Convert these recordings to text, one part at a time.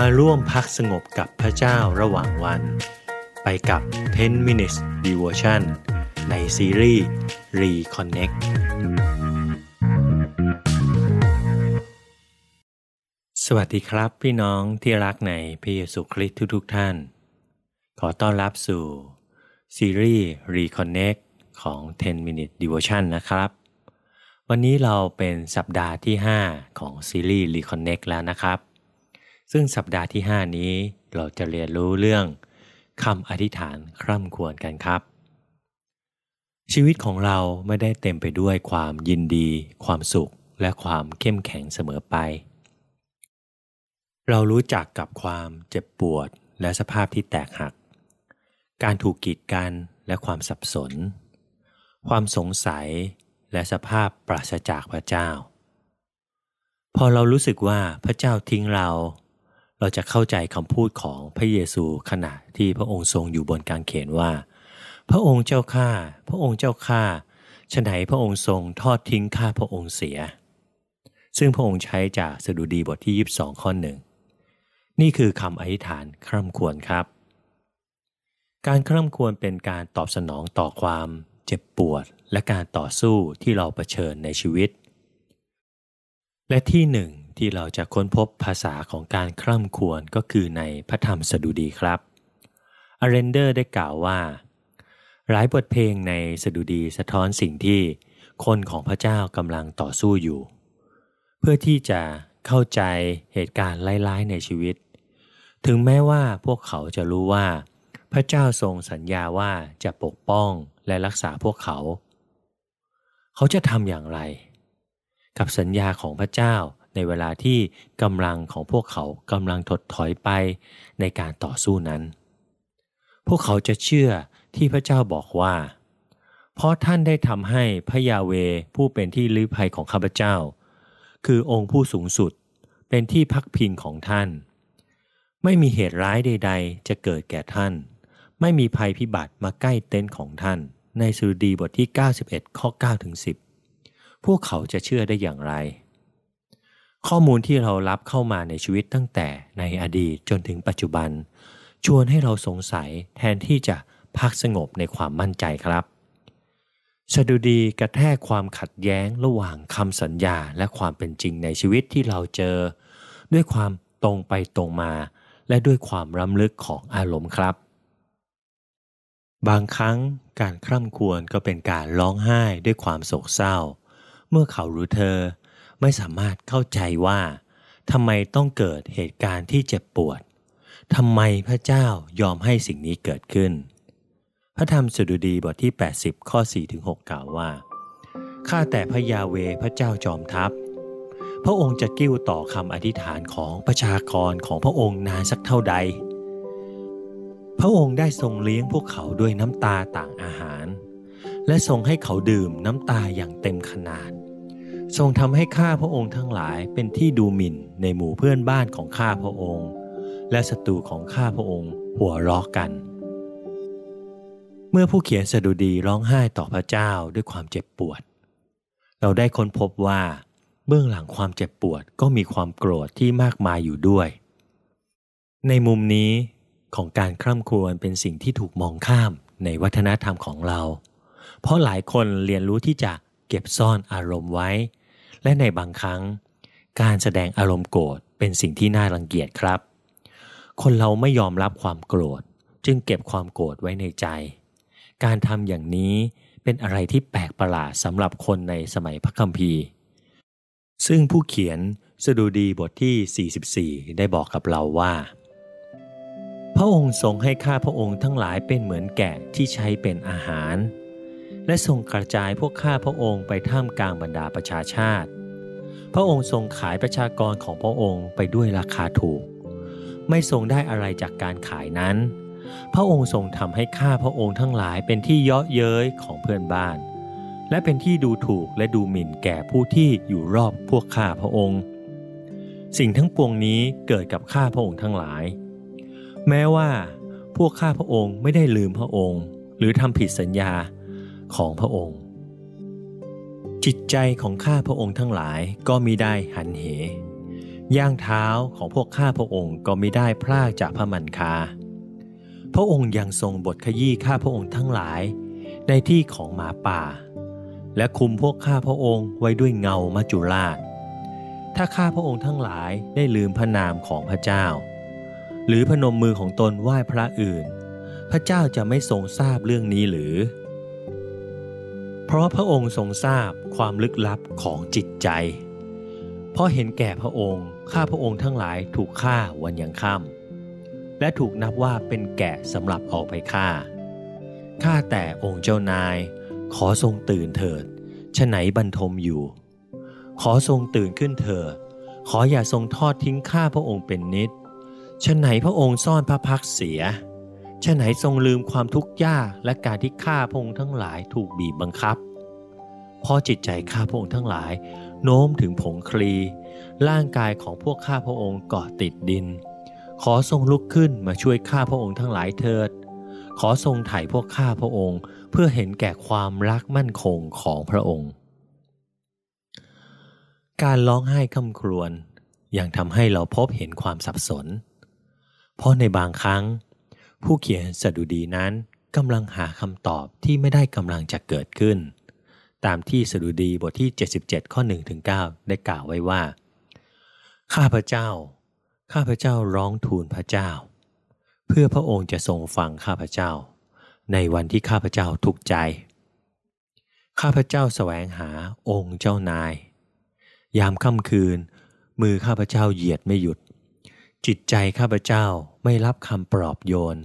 มาร่วมพักสงบกับพระเจ้าระหว่างวัน ไปกับ 10 minutes devotion ในซีรีส์ Reconnect สวัสดีครับพี่น้องที่รักในพระเยซูคริสต์ทุกๆท่าน ขอต้อนรับสู่ซีรีส์ Reconnect ของ 10 minute devotion นะครับ วันนี้เราเป็นสัปดาห์ที่ 5 ของซีรีส์ Reconnect แล้วนะครับ ซึ่งสัปดาห์ที่ 5 นี้เราจะเรียนรู้เรื่องคำอธิษฐานคร่ำควรกันครับ ชีวิตของเราไม่ได้เต็มไปด้วยความยินดี ความสุข และความเข้มแข็งเสมอไป เรารู้จักกับความเจ็บปวดและสภาพที่แตกหัก การถูกกีดกันและความสับสน ความสงสัยและสภาพปราศจากพระเจ้า พอเรารู้สึกว่าพระเจ้าทิ้งเรา เราจะเข้าใจคำพูดของพระเยซูขณะที่พระองค์ทรงอยู่บนกางเขนว่า พระองค์เจ้าข้าพระองค์เจ้าข้าฉไหนพระองค์ทรงทอดทิ้งข้าพระองค์เสีย ซึ่งพระองค์ใช้จากสดุดีบทที่ 22 ข้อหนึ่งนี่คือคำอธิษฐานคร่ำควรครับ การคร่ำควรเป็นการตอบสนองต่อความเจ็บปวดและการต่อสู้ที่เราเผชิญในชีวิต และที่หนึ่ง ที่เราจะค้นพบภาษาของการคร่ำควรก็คือในพระธรรมสดุดีครับอาเรนเดอร์ได้กล่าวว่า หลายบทเพลงในสดุดีสะท้อนสิ่งที่คนของพระเจ้ากำลังต่อสู้อยู่ เพื่อที่จะเข้าใจเหตุการณ์ร้ายๆในชีวิต ถึงแม้ว่าพวกเขาจะรู้ว่า พระเจ้าทรงสัญญาว่าจะปกป้องและรักษาพวกเขา เขาจะทำอย่างไร กับสัญญาของพระเจ้า ในเวลาที่กำลังของพวกเขากำลังถดถอยไปในการต่อสู้นั้น พวกเขาจะเชื่อที่พระเจ้าบอกว่า เพราะท่านได้ทำให้พระยาเวผู้เป็นที่ลี้ภัยของข้าพเจ้า คือองค์ผู้สูงสุดเป็นที่พักพิงของท่าน ไม่มีเหตุร้ายใด ๆ จะเกิดแก่ท่าน ไม่มีภัยพิบัติมาใกล้เต็นท์ของท่าน ในสุดีบทที่ 91 ข้อ9ถึง10 พวกเขาจะเชื่อได้อย่างไร ข้อมูลที่เรารับเข้ามาในชีวิตตั้งแต่ในอดีตจนถึงปัจจุบัน ชวนให้เราสงสัยแทนที่จะพักสงบในความมั่นใจครับสดุดีกระแทกความขัดแย้งระหว่างคำสัญญาและความเป็นจริงในชีวิตที่เราเจอ ด้วยความตรงไปตรงมา และด้วยความรำลึกของอารมณ์ครับ บางครั้งการคร่ำควรก็เป็นการร้องไห้ด้วยความโศกเศร้า เมื่อเขาหรือเธอ ไม่สามารถเข้าใจว่าทำไมต้องเกิดเหตุการณ์ที่เจ็บปวดทำไมพระเจ้ายอมให้สิ่งนี้เกิดขึ้น พระธรรมสดุดีบทที่ 80 ข้อ 4-6 กล่าวว่า ข้าแต่พระยาเวพระเจ้าจอมทัพ พระองค์จะกิ้วต่อคำอธิษฐานของประชากรของพระองค์นานสักเท่าใด พระองค์ได้ทรงเลี้ยงพวกเขาด้วยน้ำตาต่างอาหาร และทรงให้เขาดื่มน้ำตาอย่างเต็มขนาด ทรงทำให้ข้าพระองค์ทั้งหลายเป็นที่ดูหมิ่นในหมู่เพื่อนบ้านของข้าพระองค์ และศัตรูของข้าพระองค์หัวเราะกัน เมื่อผู้เขียนสดุดีร้องไห้ต่อพระเจ้าด้วยความเจ็บปวด เราได้ค้นพบว่า เบื้องหลังความเจ็บปวดก็มีความโกรธที่มากมายอยู่ด้วย ในมุมนี้ของการคร่ำครวญเป็นสิ่งที่ถูกมองข้ามในวัฒนธรรมของเรา เพราะหลายคนเรียนรู้ที่จะเก็บซ่อนอารมณ์ไว้ และในบางครั้ง การแสดงอารมณ์โกรธเป็นสิ่งที่น่ารังเกียจครับ คนเราไม่ยอมรับความโกรธ จึงเก็บความโกรธไว้ในใจ การทำอย่างนี้เป็นอะไรที่แปลกประหลาดสำหรับคนในสมัยพระคัมภีร์ ซึ่งผู้เขียนสดุดีบทที่ 44 ได้บอกกับเราว่า พระองค์ทรงให้ข้าพระองค์ทั้งหลายเป็นเหมือนแกะที่ใช้เป็นอาหาร และทรงกระจายพวกข้าพระองค์ไปท่ามกลางบรรดาประชาชาติ พระองค์ทรงขายประชากรของพระองค์ไปด้วยราคาถูก ไม่ทรงได้อะไรจากการขายนั้น พระองค์ทรงทำให้ข้าพระองค์ทั้งหลายเป็นที่เยาะเย้ยของเพื่อนบ้าน และเป็นที่ดูถูกและดูหมิ่นแก่ผู้ที่อยู่รอบพวกข้าพระองค์ สิ่งทั้งปวงนี้เกิดกับข้าพระองค์ทั้งหลาย แม้ว่าพวกข้าพระองค์ไม่ได้ลืมพระองค์ หรือทำผิดสัญญา ของพระองค์ จิตใจของข้าพระองค์ทั้งหลายก็มิได้หันเหย่างเท้าของพวกข้าพระองค์ก็ไม่ได้พลากจากพระมันคา พระองค์ยังทรงบทขยี้ข้าพระองค์ทั้งหลายในที่ของหมาป่า และคุมพวกข้าพระองค์ไว้ด้วยเงามัจจุราชถ้าข้าพระองค์ทั้งหลายได้ลืมพระนามของพระเจ้า หรือพนมมือของตนไหว้พระอื่น พระเจ้าจะไม่ทรงทราบเรื่องนี้หรือ เพราะพระองค์ทรงทราบความลึกลับของจิตใจ เพราะเห็นแก่พระองค์ข้าพระองค์ทั้งหลายถูกฆ่าวันยังค่ำและถูกนับว่าเป็นแกะสำหรับออกไปฆ่าข้าแต่องค์เจ้านาย ขอทรงตื่นเถิดฉไหนบรรทมอยู่ ขอทรงตื่นขึ้นเถิดขออย่าทรงทอดทิ้งข้าพระองค์เป็นนิดฉไหนพระองค์ซ่อนพระพักเสีย ฉไหนทรงลืมความทุกข์ยากและการที่ข้าพระองค์ทั้งหลายถูกบีบบังคับพอจิตใจข้าพระองค์ทั้งหลาย โน้มถึงผงคลี ร่างกายของพวกข้าพระองค์เกาะติดดิน ขอทรงลุกขึ้นมาช่วยข้าพระองค์ทั้งหลายเถิด ขอทรงไถ่พวกข้าพระองค์ เพื่อเห็นแก่ความรักมั่นคงของพระองค์ การร้องไห้คำครวญยังทำให้เราพบเห็นความสับสน เพราะในบางครั้ง ผู้เขียนสดุดีนั้นกำลังหาคำตอบที่ไม่ได้กำลังจะเกิดขึ้น ตามที่สดุดีบทที่ 77 ข้อ1ถึง9ได้กล่าวไว้ว่า ข้าพเจ้า ข้าพเจ้าร้องทูลพระเจ้า เพื่อพระองค์จะทรงฟังข้าพเจ้า ในวันที่ข้าพเจ้าทุกข์ใจ ข้าพเจ้าแสวงหาองค์เจ้านาย ยามค่ำคืน มือข้าพเจ้าเหยียดไม่หยุด จิตใจข้าพเจ้าไม่รับคำปลอบโยน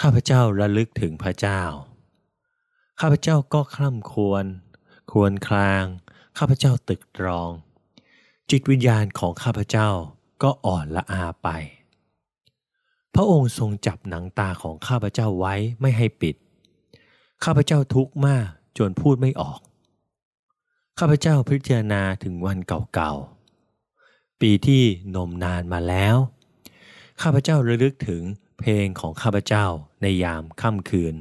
ข้าพเจ้าระลึกถึงพระเจ้า ข้าพเจ้าก็คร่ำควร ควรคลาง ข้าพเจ้าตึกตรอง จิตวิญญาณของข้าพเจ้าก็อ่อนละอาไป พระองค์ทรงจับหนังตาของข้าพเจ้าไว้ไม่ให้ปิด ข้าพเจ้าทุกข์มากจนพูดไม่ออก ข้าพเจ้าพิจารณาถึงวันเก่าๆ ปีที่นมนานมาแล้ว ข้าพเจ้าระลึกถึงเพลงของข้าพเจ้าในยามค่ำคืน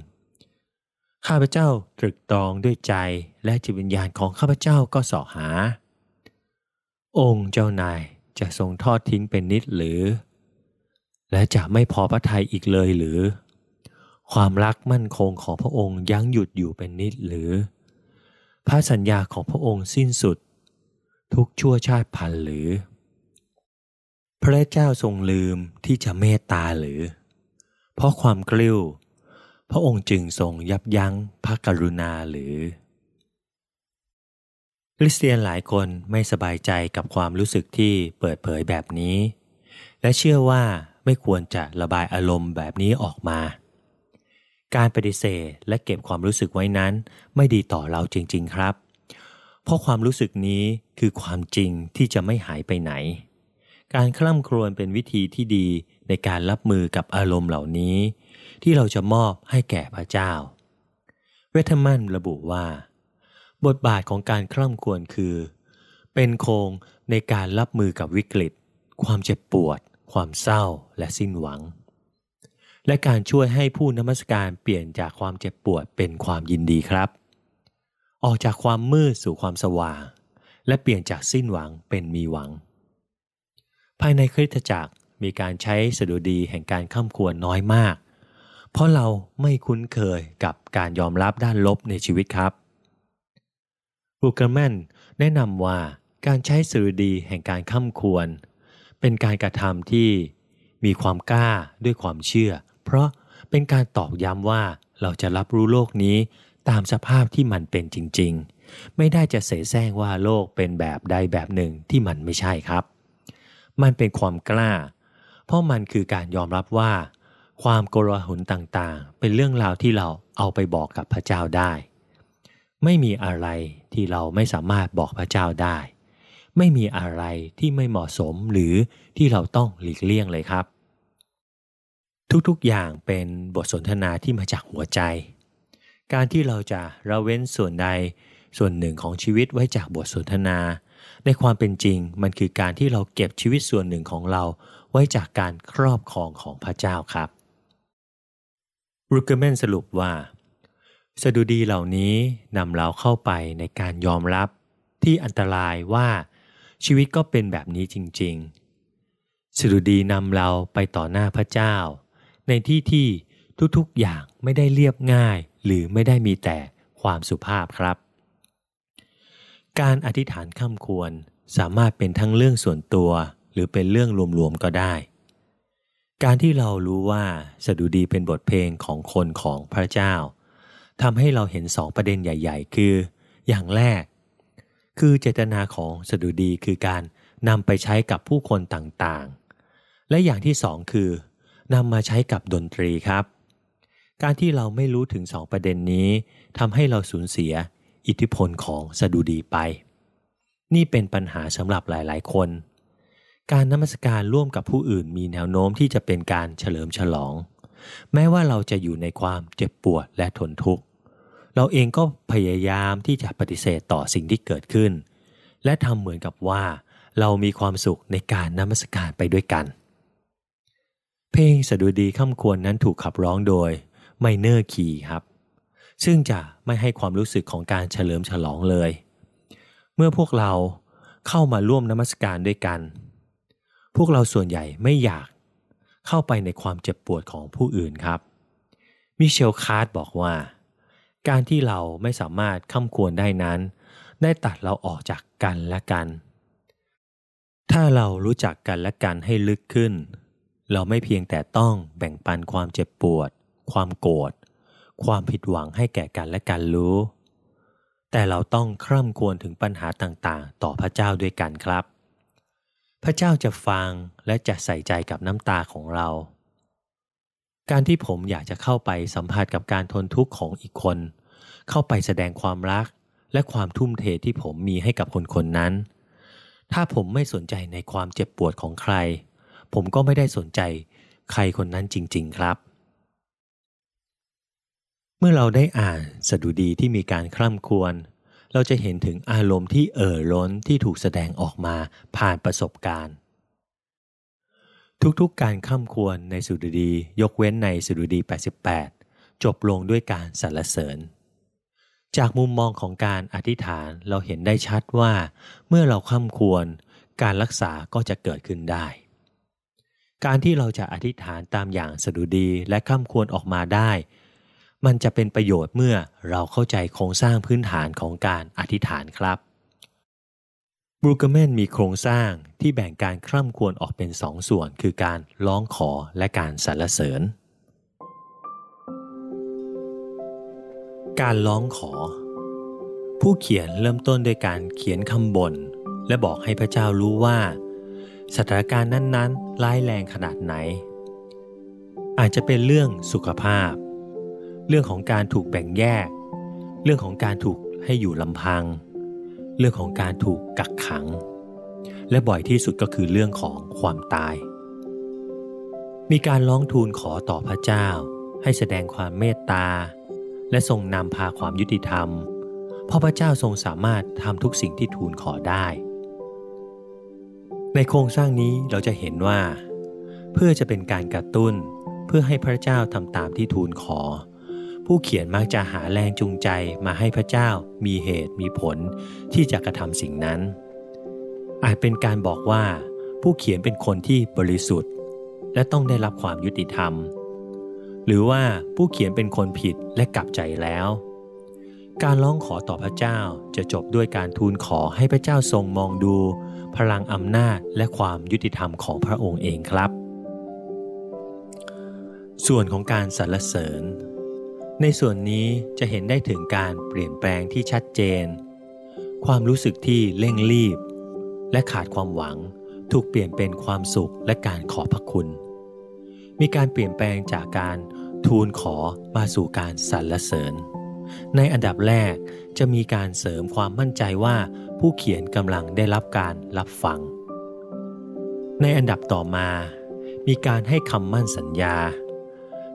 ข้าพเจ้าตรึกตรองด้วยใจและจิตวิญญาณของข้าพเจ้าก็สอหา องค์เจ้านายจะทรงทอดทิ้งเป็นนิดหรือ และจะไม่พอพระทัยอีกเลยหรือ ความรักมั่นคงของพระองค์ยั้งหยุดอยู่เป็นนิดหรือ พระสัญญาของพระองค์สิ้นสุด ทุกชั่วชาติพันหรือ พระเจ้าทรงลืมที่จะเมตตาหรือ เพราะความกลิ้ว พระองค์จึงทรงยับยั้งพระกรุณาหรือ คริสเตียนหลายคนไม่สบายใจกับความรู้สึกที่เปิดเผยแบบนี้ และเชื่อว่าไม่ควรจะระบายอารมณ์แบบนี้ออกมา การปฏิเสธและเก็บความรู้สึกไว้นั้น ไม่ดีต่อเราจริง ๆ ครับ เพราะความรู้สึกนี้คือความจริงที่จะไม่หายไปไหน การคล่ำครวญเป็นวิธีที่ดีในการรับมือกับอารมณ์เหล่านี้ ที่เราจะมอบให้แก่พระเจ้า เวทมันระบุว่า บทบาทของการคล่ำครวญคือ เป็นโครงในการรับมือกับวิกฤต ความเจ็บปวด ความเศร้าและสิ้นหวัง และการช่วยให้ผู้นมัสการเปลี่ยนจากความเจ็บปวดเป็นความยินดีครับ ออกจากความมืดสู่ความสว่าง และเปลี่ยนจากสิ้นหวังเป็นมีหวัง ภายในคริสตจักรมีการใช้สดุดีแห่งการข้ามควรน้อยมาก เพราะเราไม่คุ้นเคยกับการยอมรับด้านลบในชีวิตครับบูเกอร์แมนแนะนำว่าการใช้สดุดีแห่งการข้ามควร เป็นการกระทำที่มีความกล้าด้วยความเชื่อ เพราะเป็นการตอกย้ำว่าเราจะรับรู้โลกนี้ตามสภาพที่มันเป็นจริงๆ ไม่ได้จะเสแสร้งว่าโลกเป็นแบบใดแบบหนึ่งที่มันไม่ใช่ครับ มันเป็นความกล้า เพราะมันคือการยอมรับว่า ความโกลาหลต่างๆ เป็นเรื่องราวที่เราเอาไปบอกกับพระเจ้าได้ ไม่มีอะไรที่เราไม่สามารถบอกพระเจ้าได้ ไม่มีอะไรที่ไม่เหมาะสมหรือที่เราต้องหลีกเลี่ยงเลยครับ ทุกๆอย่างเป็นบทสนทนาที่มาจากหัวใจ การที่เราจะระเว้นส่วนใดส่วนหนึ่งของชีวิตไว้จากบทสนทนา ในความเป็นจริงมันคือการที่เราเก็บชีวิตส่วนหนึ่งของเรา ไว้จากการครอบครองของพระเจ้าครับรูเกอร์แมนสรุปว่า สดุดีเหล่านี้นำเราเข้าไปในการยอมรับที่อันตรายว่าชีวิตก็เป็นแบบนี้จริง ๆ สดุดีนำเราไปต่อหน้าพระเจ้า ในที่ที่ทุกๆอย่างไม่ได้เรียบง่าย หรือไม่ได้มีแต่ความสุภาพครับ การอธิษฐานข้ามควรสามารถเป็นทั้งเรื่องส่วนตัว หรือเป็นเรื่องรวมๆก็ได้ การที่เรารู้ว่าสดุดีเป็นบทเพลงของคนของพระเจ้าทำให้เราเห็นสองประเด็นใหญ่ ๆ คือ อย่างแรก คือเจตนาของสดุดีคือการนำไปใช้กับผู้คนต่างๆ และอย่างที่สองคือนำมาใช้กับดนตรีครับ การที่เราไม่รู้ถึงสองประเด็นนี้ทำให้เราสูญเสีย อิทธิพลของสดุดีไป นี่เป็นปัญหาสำหรับหลาย ๆ คน การนมัสการร่วมกับผู้อื่นมีแนวโน้มที่จะเป็นการเฉลิมฉลอง แม้ว่าเราจะอยู่ในความเจ็บปวดและทนทุกข์เราเองก็พยายามที่จะปฏิเสธต่อสิ่งที่เกิดขึ้น และทำเหมือนกับว่าเรามีความสุขในการนมัสการไปด้วยกัน เพลงสดุดีคร่ำครวญนั้นถูกขับร้องโดย minor key ครับ ซึ่งจะไม่ให้ความรู้สึกของการเฉลิมฉลองเลย เมื่อพวกเราเข้ามาร่วมนมัสการด้วยกัน พวกเราส่วนใหญ่ไม่อยากเข้าไปในความเจ็บปวดของผู้อื่นครับ มิเชลคาร์ดบอกว่า การที่เราไม่สามารถคร่ำครวญได้นั้น ได้ตัดเราออกจากกันและกัน ถ้าเรารู้จักกันและกันให้ลึกขึ้น เราไม่เพียงแต่ต้องแบ่งปันความเจ็บปวด ความโกรธ ความผิดหวังให้แก่กันและกันรู้ แต่เราต้องคร่ำควรถึงปัญหาต่างๆ ต่อพระเจ้าด้วยกันครับ พระเจ้าจะฟังและจะใส่ใจกับน้ำตาของเรา การที่ผมอยากจะเข้าไปสัมผัสกับการทนทุกข์ของอีกคน เข้าไปแสดงความรักและความทุ่มเทที่ผมมีให้กับคนคนนั้น ถ้าผมไม่สนใจในความเจ็บปวดของใคร ผมก็ไม่ได้สนใจใครคนนั้นจริง ๆ ครับ มื่อเราได้อ่านสดุดีที่มีการคร่ำควรเราจะเห็นถึงอารมณ์ที่เอ่อล้นที่ถูกแสดงออกมาผ่านประสบการณ์ ทุกๆการข้ามควรในสุดุดี ยกเว้นในสุดุดี 88 จบลงด้วยการสรรเสริญ จากมุมมองของการอธิษฐานเราเห็นได้ชัดว่า เมื่อเราข้ามควร การรักษาก็จะเกิดขึ้นได้ การที่เราจะอธิษฐานตามอย่างสดุดีและข้ามควรออกมาได้ มันจะเป็นประโยชน์เมื่อเราเข้าใจโครงสร้างพื้นฐานของการอธิษฐานครับบรูกเมนมีโครงสร้างที่แบ่งการคร่ำควรออกเป็นสองส่วน คือการร้องขอและการสรรเสริญ การร้องขอ ผู้เขียนเริ่มต้นด้วยการเขียนคำบน่นและบอกให้พระเจ้ารู้ว่า สถานการณ์นั้นๆ ร้ายแรงขนาดไหน อาจจะเป็นเรื่องสุขภาพ เรื่องของการถูกแบ่งแยก เรื่องของการถูกให้อยู่ลำพัง เรื่องของการถูกกักขัง และบ่อยที่สุดก็คือเรื่องของความตาย มีการร้องทูลขอต่อพระเจ้า ให้แสดงความเมตตา และทรงนำพาความยุติธรรม เพราะพระเจ้าทรงสามารถทำทุกสิ่งที่ทูลขอได้ ในโครงสร้างนี้เราจะเห็นว่า เพื่อจะเป็นการกระตุ้นเพื่อให้พระเจ้าทำตามที่ทูลขอ ผู้เขียนมักจะหาแรงจูงใจมาให้พระเจ้ามีเหตุมีผลที่จะกระทำสิ่งนั้น อาจเป็นการบอกว่า ผู้เขียนเป็นคนที่บริสุทธิ์ และต้องได้รับความยุติธรรม หรือว่าผู้เขียนเป็นคนผิดและกลับใจแล้ว การร้องขอต่อพระเจ้าจะจบด้วยการทูลขอให้พระเจ้าทรงมองดู พลังอำนาจและความยุติธรรมของพระองค์เองครับ ส่วนของการสรรเสริญ ในส่วนนี้จะเห็นได้ถึงการเปลี่ยนแปลงที่ชัดเจน ความรู้สึกที่เร่งรีบ และขาดความหวังถูกเปลี่ยนเป็นความสุขและการขอพระคุณ มีการเปลี่ยนแปลงจากการทูลขอมาสู่การสรรเสริญ ในอันดับแรกจะมีการเสริมความมั่นใจว่าผู้เขียนกำลังได้รับการรับฟัง ในอันดับต่อมา มีการให้คำมั่นสัญญา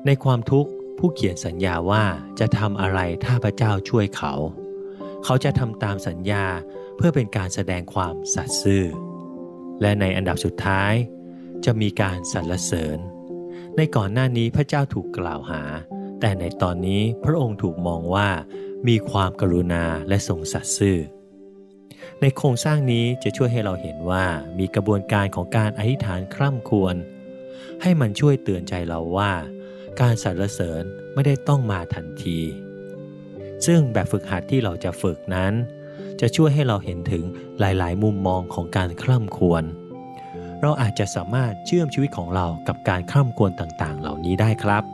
ในความทุกข์ ผู้เขียนสัญญาว่าจะทำอะไรถ้าพระเจ้าช่วยเขา เขาจะทำตามสัญญาเพื่อเป็นการแสดงความสัตย์ซื่อ และในอันดับสุดท้าย จะมีการสรรเสริญ ในก่อนหน้านี้พระเจ้าถูกกล่าวหา แต่ในตอนนี้พระองค์ถูกมองว่ามีความกรุณาและทรงสัตย์ซื่อ ในโครงสร้างนี้จะช่วยให้เราเห็นว่ามีกระบวนการของการอธิษฐานคร่ำควร ให้มันช่วยเตือนใจเราว่า การสรรเสริญไม่ได้ต้องมาทันที ซึ่งแบบฝึกหัดที่เราจะฝึกนั้น จะช่วยให้เราเห็นถึงหลาย ๆ มุมมองของการคร่ำควร เราอาจจะสามารถเชื่อมชีวิตของเรากับการคร่ำควรต่าง ๆ เหล่านี้ได้ครับ